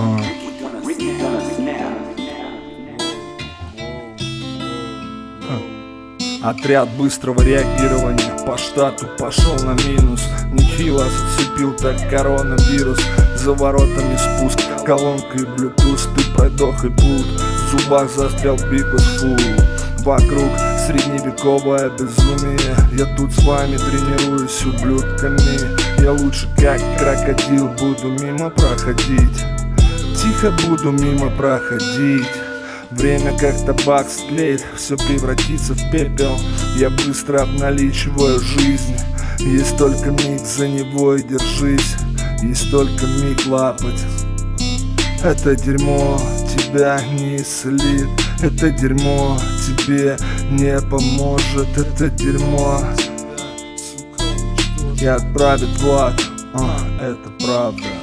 Uh. Отряд быстрого реагирования по штату пошел на минус. Нехило зацепил так коронавирус. За воротами спуск, колонка и блютуз. Ты продох и пуд в зубах застрял пикус фул Вокруг средневековое безумие. Я тут с вами тренируюсь ублюдками. Я лучше как крокодил буду мимо проходить. Тихо буду мимо проходить. Время как табак склеит, все превратится в пепел. Я быстро обналичиваю жизнь. Есть только миг за него и держись. Есть только миг лапать. Это дерьмо тебя не исцелит. Это дерьмо тебе не поможет. Это дерьмо и отправит в ад. А, Это правда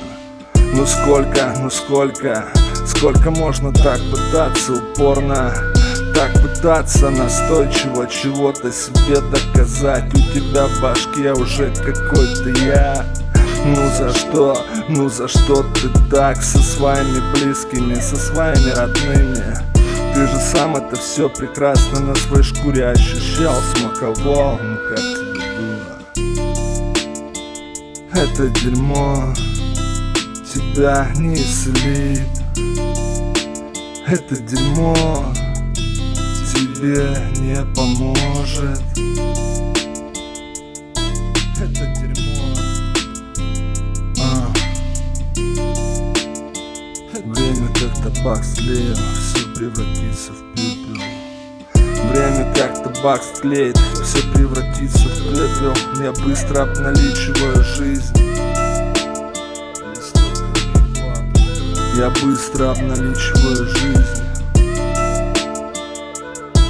Ну сколько, ну сколько Сколько можно так пытаться упорно? Так пытаться настойчиво чего-то себе доказать. У тебя в башке уже какой-то я. Ну за что, ну за что ты так со своими близкими, со своими родными? Ты же сам это все прекрасно на своей шкуре ощущал, смаковал, ну как тебе было Это дерьмо тебя не исцелит это дерьмо тебе не поможет. Это дерьмо. А. Время как табак слева Все превратится в пепел. Время как табак склеит Все превратится в пепел. Я быстро обналичиваю жизнь Я быстро обналичиваю жизнь